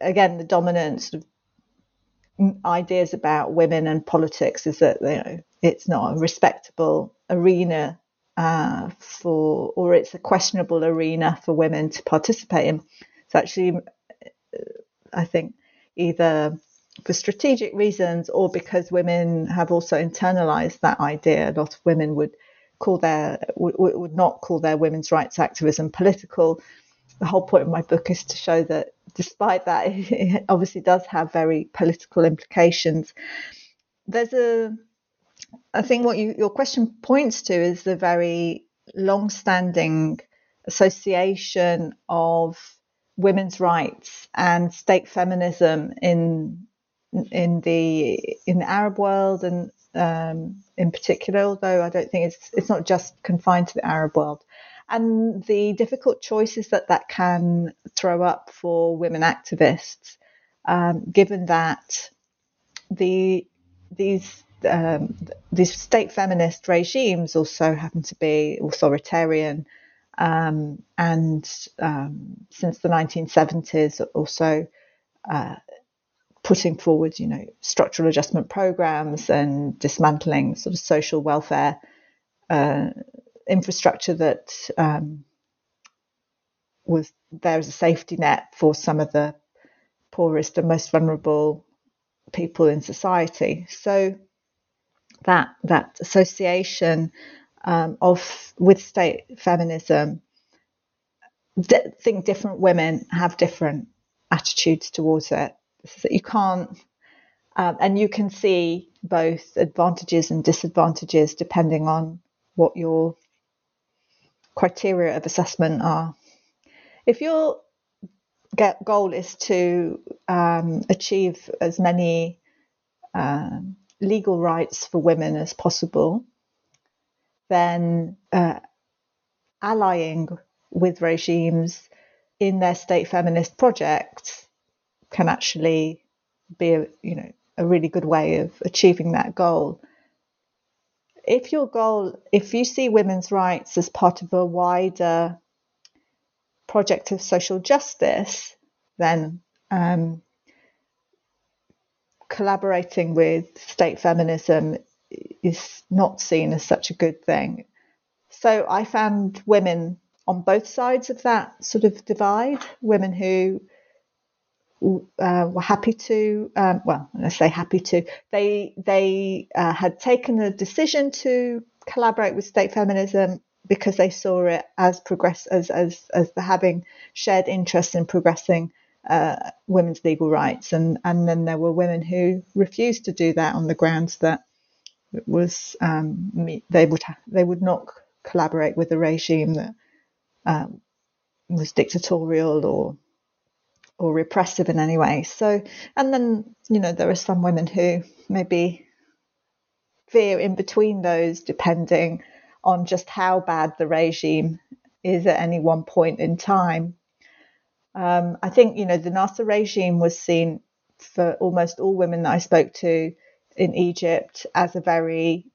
again the dominant sort of ideas about women and politics is that you know it's not a respectable arena uh, for or it's a questionable arena for women to participate in. It's actually I think either for strategic reasons or because women have also internalized that idea. A lot of women would call their would, would not call their women's rights activism political. The whole point of my book is to show that despite that, it obviously does have very political implications. There's a, I think what you, your question points to is the very long-standing association of women's rights and state feminism in in the in the Arab world and um, in particular, although I don't think it's it's not just confined to the Arab world, and the difficult choices that that can throw up for women activists, um, given that the these um, these state feminist regimes also happen to be authoritarian, um, and um, since the 1970s also. Uh, putting forward, you know, structural adjustment programs and dismantling sort of social welfare uh, infrastructure that um, was there as a safety net for some of the poorest and most vulnerable people in society. So that that association um, of with state feminism, I think different women have different attitudes towards it that you can't, um, and you can see both advantages and disadvantages depending on what your criteria of assessment are. If your goal is to um, achieve as many um, legal rights for women as possible, then uh, allying with regimes in their state feminist projects can actually be a, you know a really good way of achieving that goal. If your goal, if you see women's rights as part of a wider project of social justice, then um, collaborating with state feminism is not seen as such a good thing. So I found women on both sides of that sort of divide, women who uh, were happy to, um, well, I say happy to, they they uh, had taken a decision to collaborate with state feminism because they saw it as progress as as as the having shared interest in progressing uh, women's legal rights, and and then there were women who refused to do that on the grounds that it was um, they would ha- they would not collaborate with a regime that um, was dictatorial or or repressive in any way. So, and then, you know, there are some women who maybe veer in between those depending on just how bad the regime is at any one point in time. Um, I think, you know, the Nasser regime was seen for almost all women that I spoke to in Egypt as a very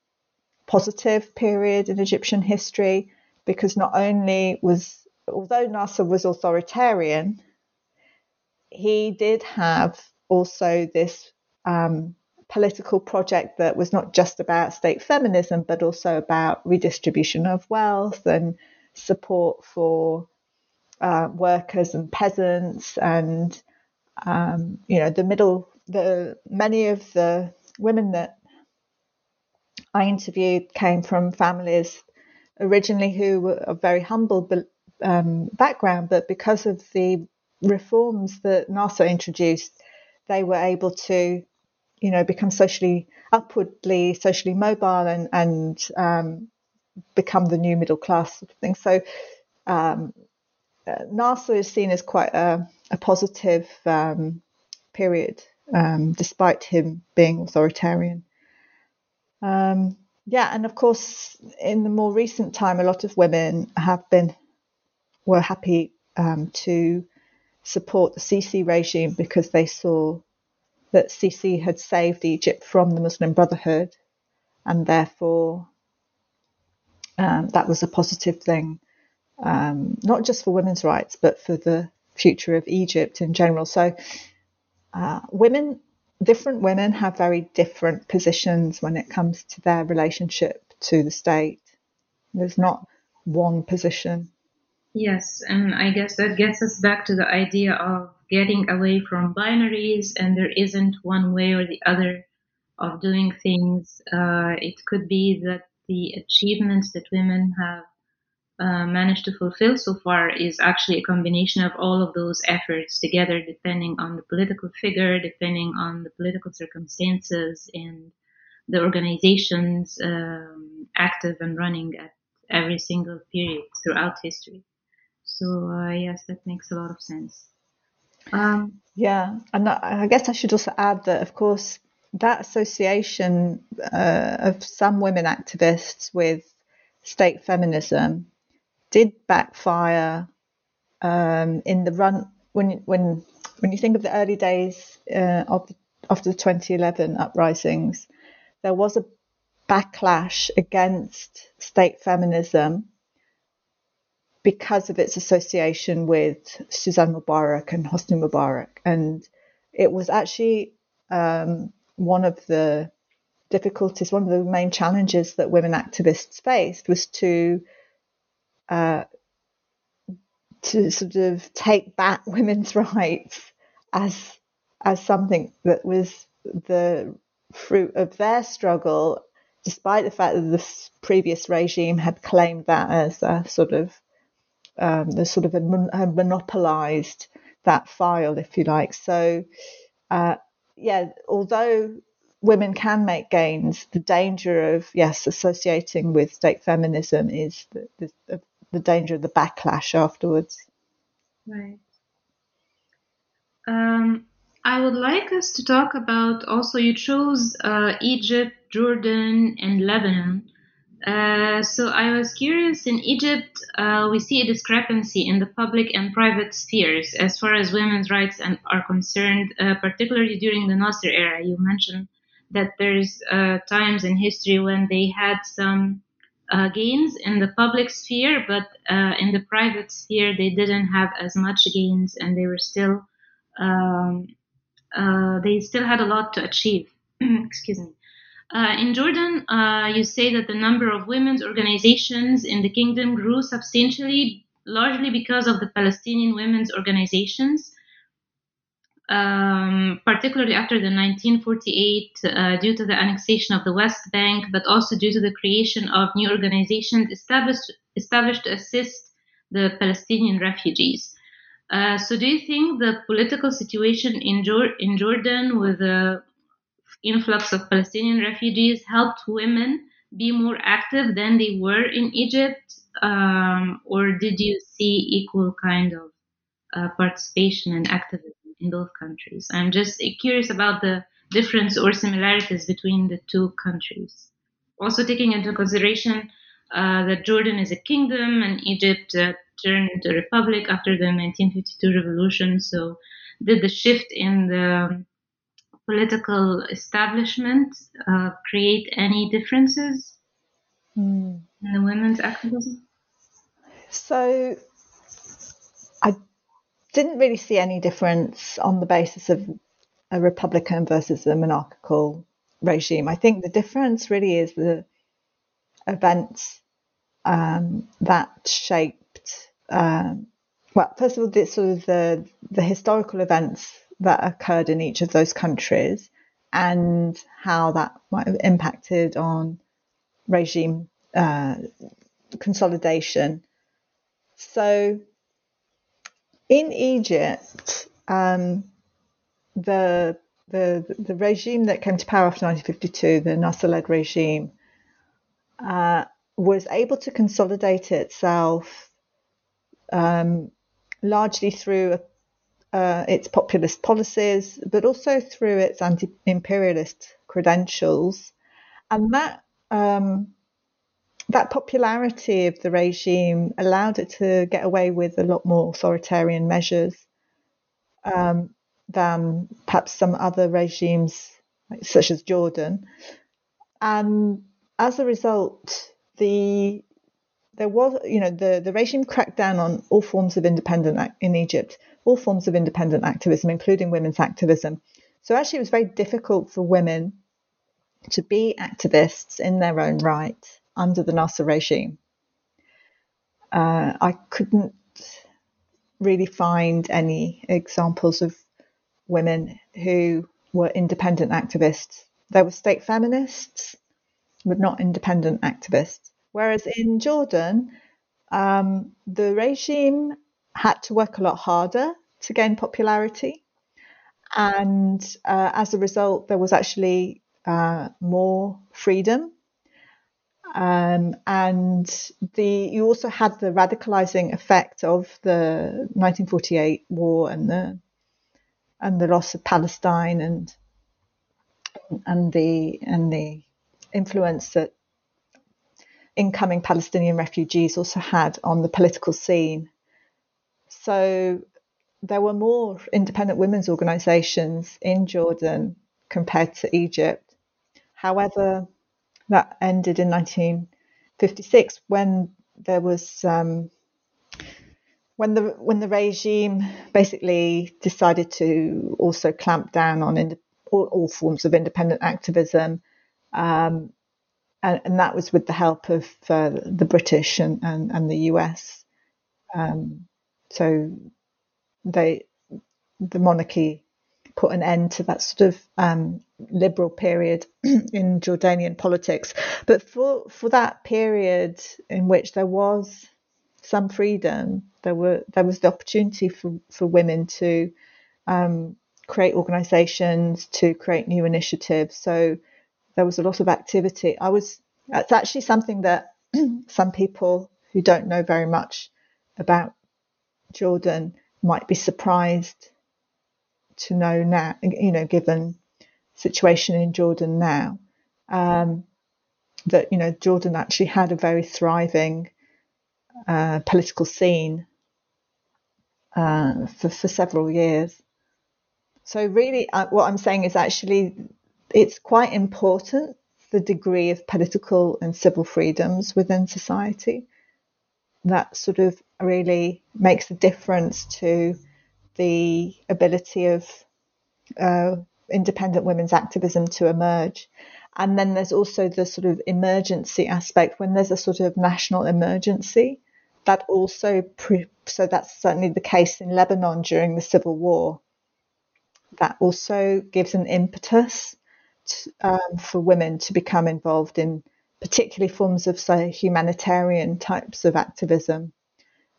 positive period in Egyptian history because not only was although Nasser was authoritarian, he did have also this um, political project that was not just about state feminism, but also about redistribution of wealth and support for uh, workers and peasants, and um, you know the middle. The many of the women that I interviewed came from families originally who were of very humble um, background, but because of the reforms that Nasser introduced, they were able to, you know, become socially upwardly socially mobile and and um, become the new middle class sort of thing. So um, uh, Nasser is seen as quite a, a positive um, period, um, despite him being authoritarian. Um, yeah, and of course, in the more recent time, a lot of women have been were happy um, to support the Sisi regime because they saw that Sisi had saved Egypt from the Muslim Brotherhood, and therefore um, that was a positive thing, um, not just for women's rights, but for the future of Egypt in general. So, uh, women, different women have very different positions when it comes to their relationship to the state. There's not one position. Yes, and I guess that gets us back to the idea of getting away from binaries, and there isn't one way or the other of doing things. Uh, it could be that the achievements that women have uh, managed to fulfill so far is actually a combination of all of those efforts together, depending on the political figure, depending on the political circumstances, and the organizations um, active and running at every single period throughout history. So uh, yes, that makes a lot of sense. Um, yeah, and I guess I should also add that, of course, that association uh, of some women activists with state feminism did backfire um, in the run when when when you think of the early days uh, of the, after the 2011 uprisings, there was a backlash against state feminism because of its association with Suzanne Mubarak and Hosni Mubarak. And it was actually um, one of the difficulties, one of the main challenges that women activists faced was to uh, to sort of take back women's rights as as something that was the fruit of their struggle, despite the fact that the previous regime had claimed that as a sort of um, the sort of had monopolized that file, if you like. So, uh, yeah, although women can make gains, the danger of yes associating with state feminism is the, the, the danger of the backlash afterwards. Right. Um, I would like us to talk about also. You chose uh, Egypt, Jordan, and Lebanon uh, so I was curious. In Egypt, uh, we see a discrepancy in the public and private spheres as far as women's rights and, are concerned, uh, particularly during the Nasser era. You mentioned that there's uh, times in history when they had some uh, gains in the public sphere, but in the private sphere they didn't have as much gains, and they were still um, they still had a lot to achieve. Excuse me. Uh, in Jordan, uh, you say that the number of women's organizations in the kingdom grew substantially, largely because of the Palestinian women's organizations, um, particularly after the 1948, uh, due to the annexation of the West Bank, but also due to the creation of new organizations established, established to assist the Palestinian refugees. Uh, so, do you think the political situation in, in Jordan, with the influx of Palestinian refugees helped women be more active than they were in Egypt, um, or did you see equal kind of uh, participation and activism in both countries? I'm just curious about the difference or similarities between the two countries. Also, taking into consideration uh, that Jordan is a kingdom and Egypt uh, turned into a republic after the 1952 revolution. So, did the shift in the political establishment uh, create any differences mm. in the women's activism? So, I didn't really see any difference on the basis of a republican versus a monarchical regime. I think the difference really is the events um, that shaped. Um, well, first of all, the sort of the the historical events that occurred in each of those countries and how that might have impacted on regime uh, consolidation. So, in Egypt, um, the the the regime that came to power after 1952, the Nasser-led regime, uh, was able to consolidate itself um, largely through uh, its populist policies, but also through its anti-imperialist credentials, and that um, that popularity of the regime allowed it to get away with a lot more authoritarian measures um, than perhaps some other regimes, such as Jordan. And as a result, the there was, you know, the, the regime cracked down on all forms of independent in Egypt, all forms of independent activism, including women's activism. So actually, it was very difficult for women to be activists in their own right under the Nasser regime. Uh, I couldn't really find any examples of women who were independent activists. There were state feminists, but not independent activists. Whereas in Jordan, um, the regime had to work a lot harder to gain popularity. And uh, as a result, there was actually uh, more freedom. Um, and the you also had the radicalizing effect of the 1948 war and the and the loss of Palestine and and the and the influence that incoming Palestinian refugees also had on the political scene. So there were more independent women's organisations in Jordan compared to Egypt. However, that ended in 1956 when there was um, when the when the regime basically decided to also clamp down on ind- all, all, forms of independent activism, um, and, and, that was with the help of uh, the British and, and, and the US. Um, so they the monarchy put an end to that sort of um, liberal period in Jordanian politics. But for for that period in which there was some freedom, there were there was the opportunity for, for women to um, create organisations, to create new initiatives. So there was a lot of activity. I was that's actually something that some people who don't know very much about Jordan might be surprised to know now. You know, given situation in Jordan now, um, that you know Jordan actually had a very thriving uh, political scene uh, for, for several years. So really, uh, what I'm saying is actually it's quite important the degree of political and civil freedoms within society. That sort of really makes a difference to the ability of uh, independent women's activism to emerge. And then there's also the sort of emergency aspect when there's a sort of national emergency that also pre- so that's certainly the case in Lebanon during the civil war. That also gives an impetus to, um, for women to become involved in particularly forms of say humanitarian types of activism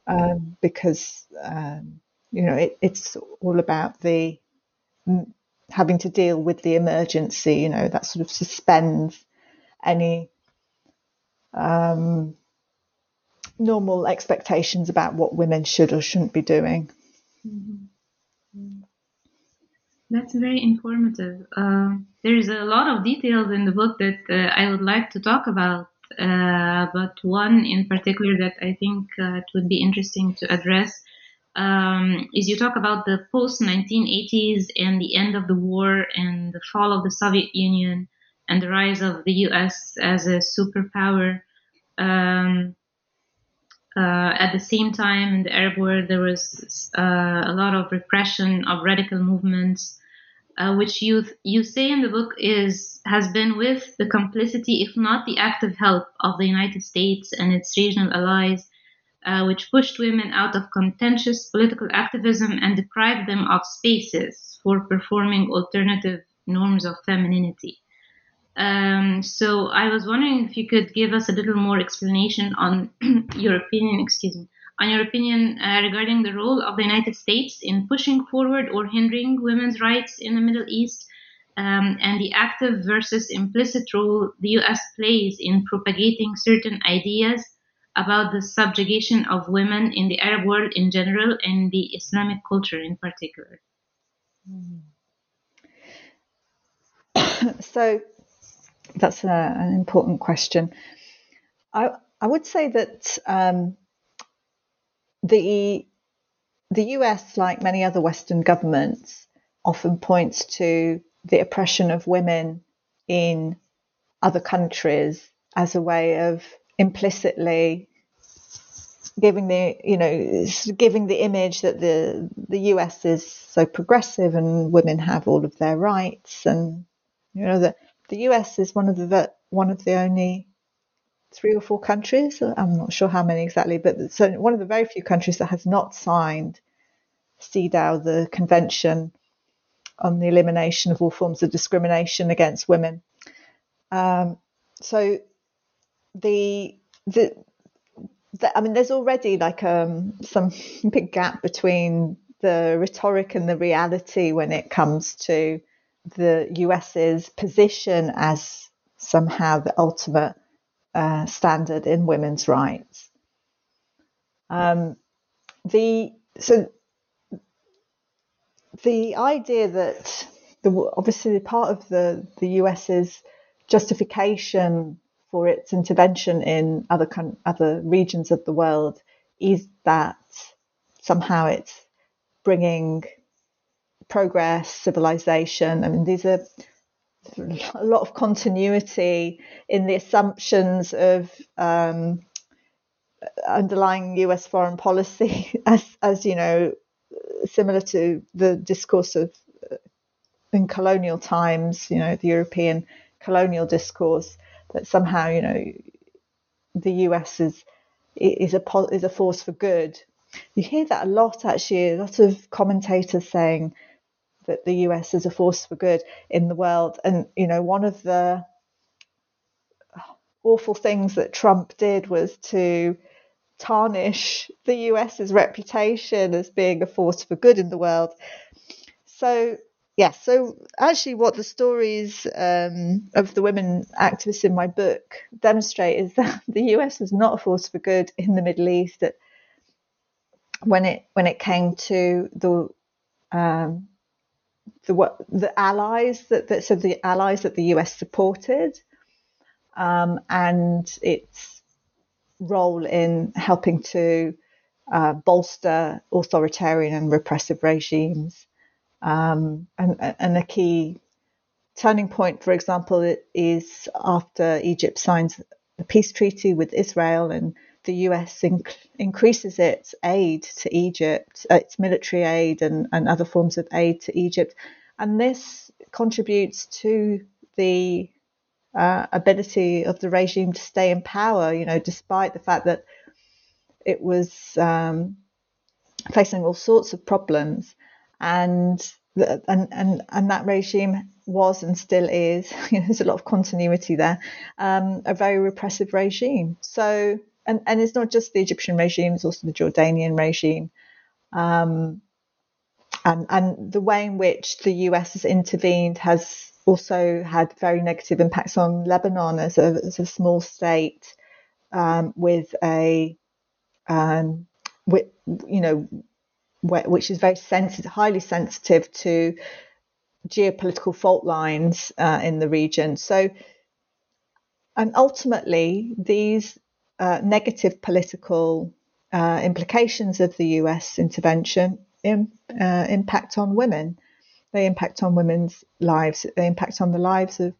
um, because um, you know it, it's all about the having to deal with the emergency you know that sort of suspends any um, normal expectations about what women should or shouldn't be doing. Mm-hmm. That's very informative. Uh, there's a lot of details in the book that uh, I would like to talk about, uh, but one in particular that I think uh, it would be interesting to address um, is you talk about the post 1980s and the end of the war and the fall of the Soviet Union and the rise of the US as a superpower. Um, uh, at the same time, in the Arab world, there was uh, a lot of repression of radical movements, uh, which you you say in the book is has been with the complicity, if not the active help, of the United States and its regional allies, uh, which pushed women out of contentious political activism and deprived them of spaces for performing alternative norms of femininity. Um, so I was wondering if you could give us a little more explanation on your opinion, excuse me, on your opinion uh, regarding the role of the United States in pushing forward or hindering women's rights in the Middle East, um, and the active versus implicit role the U.S. plays in propagating certain ideas about the subjugation of women in the Arab world in general and the Islamic culture in particular. so that's a, an important question. I I would say that um, the the US, like many other Western governments, often points to the oppression of women in other countries as a way of implicitly giving the you know giving the image that the the US is so progressive and women have all of their rights and you know that the US is one of the one of the only three or four countries. I'm not sure how many exactly, but so one of the very few countries that has not signed CEDAW, the Convention on the Elimination of All Forms of Discrimination Against Women. Um, so the, the I mean, there's already like um, some big gap between the rhetoric and the reality when it comes to the US's position as somehow the ultimate uh, standard in women's rights. Um, the so the idea that the obviously part of the the US's justification for its intervention in other other regions of the world is that somehow it's bringing progress, civilization. I mean, these are a lot of continuity in the assumptions of um, underlying US foreign policy, as, as you know, similar to the discourse of uh, in colonial times, you know, the European colonial discourse, that somehow, you know, the US is is a is a force for good. You hear that a lot, actually. A lot of commentators saying that the US is a force for good in the world. And, you know, one of the awful things that Trump did was to tarnish the US's reputation as being a force for good in the world. So, yeah, so actually, what the stories um, of the women activists in my book demonstrate is that the US was not a force for good in the Middle East. That when it when it came to the um, the what the allies that, that so the allies that the US supported um, and its role in helping to uh, bolster authoritarian and repressive regimes. Um, and, and a key turning point, for example, is after Egypt signs the peace treaty with Israel and the US inc- increases its aid to Egypt, uh, its military aid and, and other forms of aid to Egypt. And this contributes to the uh, ability of the regime to stay in power, you know, despite the fact that it was um, facing all sorts of problems. And, the, and, and, and that regime was and still is, you know, there's a lot of continuity there, um, a very repressive regime. So, and, and it's not just the Egyptian regime, it's also the Jordanian regime. Um, and, and the way in which the US has intervened has also had very negative impacts on Lebanon as a, as a small state um, with a, um, with, you know, which is very sensitive, highly sensitive to geopolitical fault lines uh, in the region. So, and ultimately, these uh, negative political uh, implications of the US intervention in, uh, impact on women. They impact on women's lives. They impact on the lives of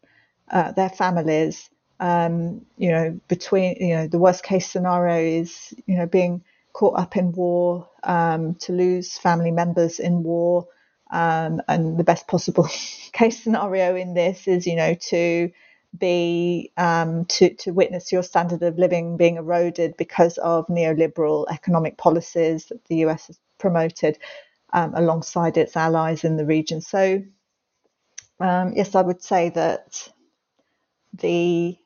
uh, their families. um, you know, between, you know, the worst case scenario is, you know, being caught up in war, um, to lose family members in war. Um, and the best possible case scenario in this is, you know, to be um, to to witness your standard of living being eroded because of neoliberal economic policies that the US has promoted um, alongside its allies in the region. So, um, yes, I would say that the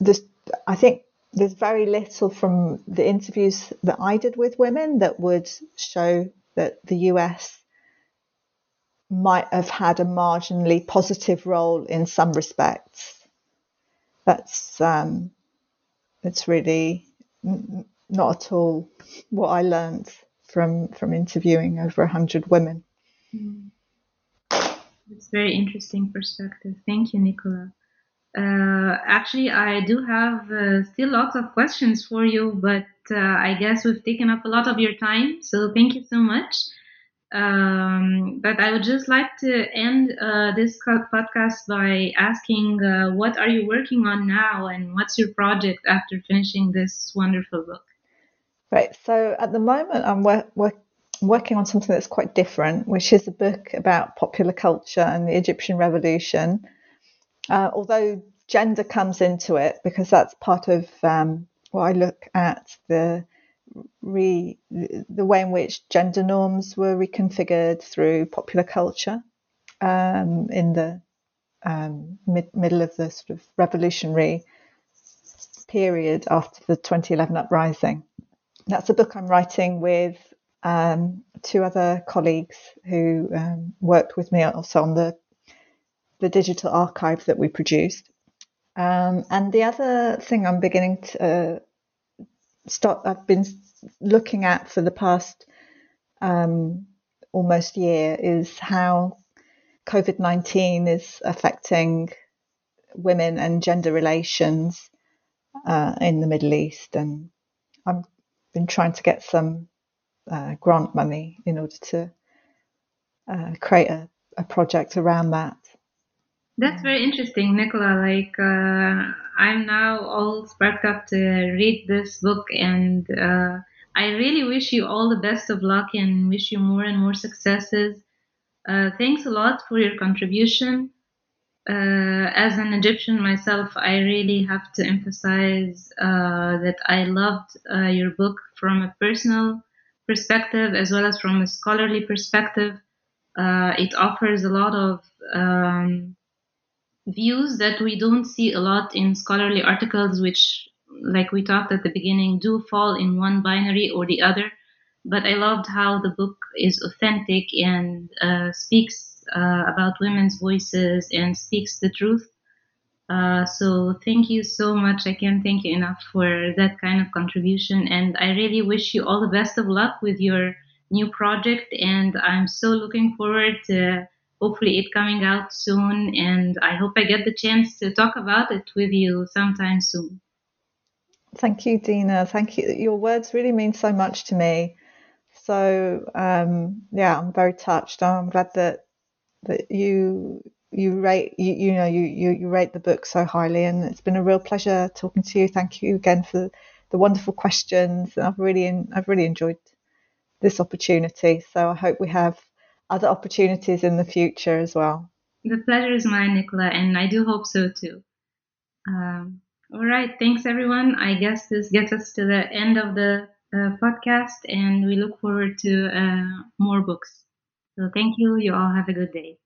this I think there's very little from the interviews that I did with women that would show that the US might have had a marginally positive role in some respects. That's um, it's really not at all what I learned from from interviewing over hundred women. Mm. It's very interesting perspective. Thank you, Nicola. Uh, actually, I do have uh, still lots of questions for you, but uh, I guess we've taken up a lot of your time. So thank you so much. Um, but I would just like to end uh, this podcast by asking, uh, what are you working on now, and what's your project after finishing this wonderful book? Right. So at the moment, I'm work, work, working on something that's quite different, which is a book about popular culture and the Egyptian revolution. Uh, although gender comes into it because that's part of um, what I look at the re, the way in which gender norms were reconfigured through popular culture um, in the um, mid, middle of the sort of revolutionary period after the 2011 uprising. That's a book I'm writing with um, two other colleagues who um, worked with me also on the the digital archive that we produced. Um, and the other thing I'm beginning to uh, start, I've been looking at for the past um, almost year is how COVID 19 is affecting women and gender relations uh, in the Middle East. And I've been trying to get some uh, grant money in order to uh, create a, a project around that. That's very interesting, Nicola. Like, uh, I'm now all sparked up to read this book, and uh, I really wish you all the best of luck and wish you more and more successes. Uh, thanks a lot for your contribution. Uh, as an Egyptian myself, I really have to emphasize uh, that I loved uh, your book from a personal perspective as well as from a scholarly perspective. it offers a lot of um, views that we don't see a lot in scholarly articles, which, like we talked at the beginning, do fall in one binary or the other. But I loved how the book is authentic and uh, speaks uh, about women's voices and speaks the truth. Uh, so thank you so much. I can't thank you enough for that kind of contribution. And I really wish you all the best of luck with your new project. And I'm so looking forward to hopefully it coming out soon and i hope i get the chance to talk about it with you sometime soon. Thank you dina. Thank you. Your words really mean so much to me. So um, yeah i'm very touched. I'm glad that that you you rate you, you know you, you you rate the book so highly and it's been a real pleasure talking to you. Thank you again for the wonderful questions. I've really i've really enjoyed this opportunity. So i hope we have other opportunities in the future as well. The pleasure is mine, Nicola, and I do hope so too. Um, all right, thanks everyone. I guess this gets us to the end of the uh, podcast, and we look forward to uh, more books. So thank you. You all have a good day.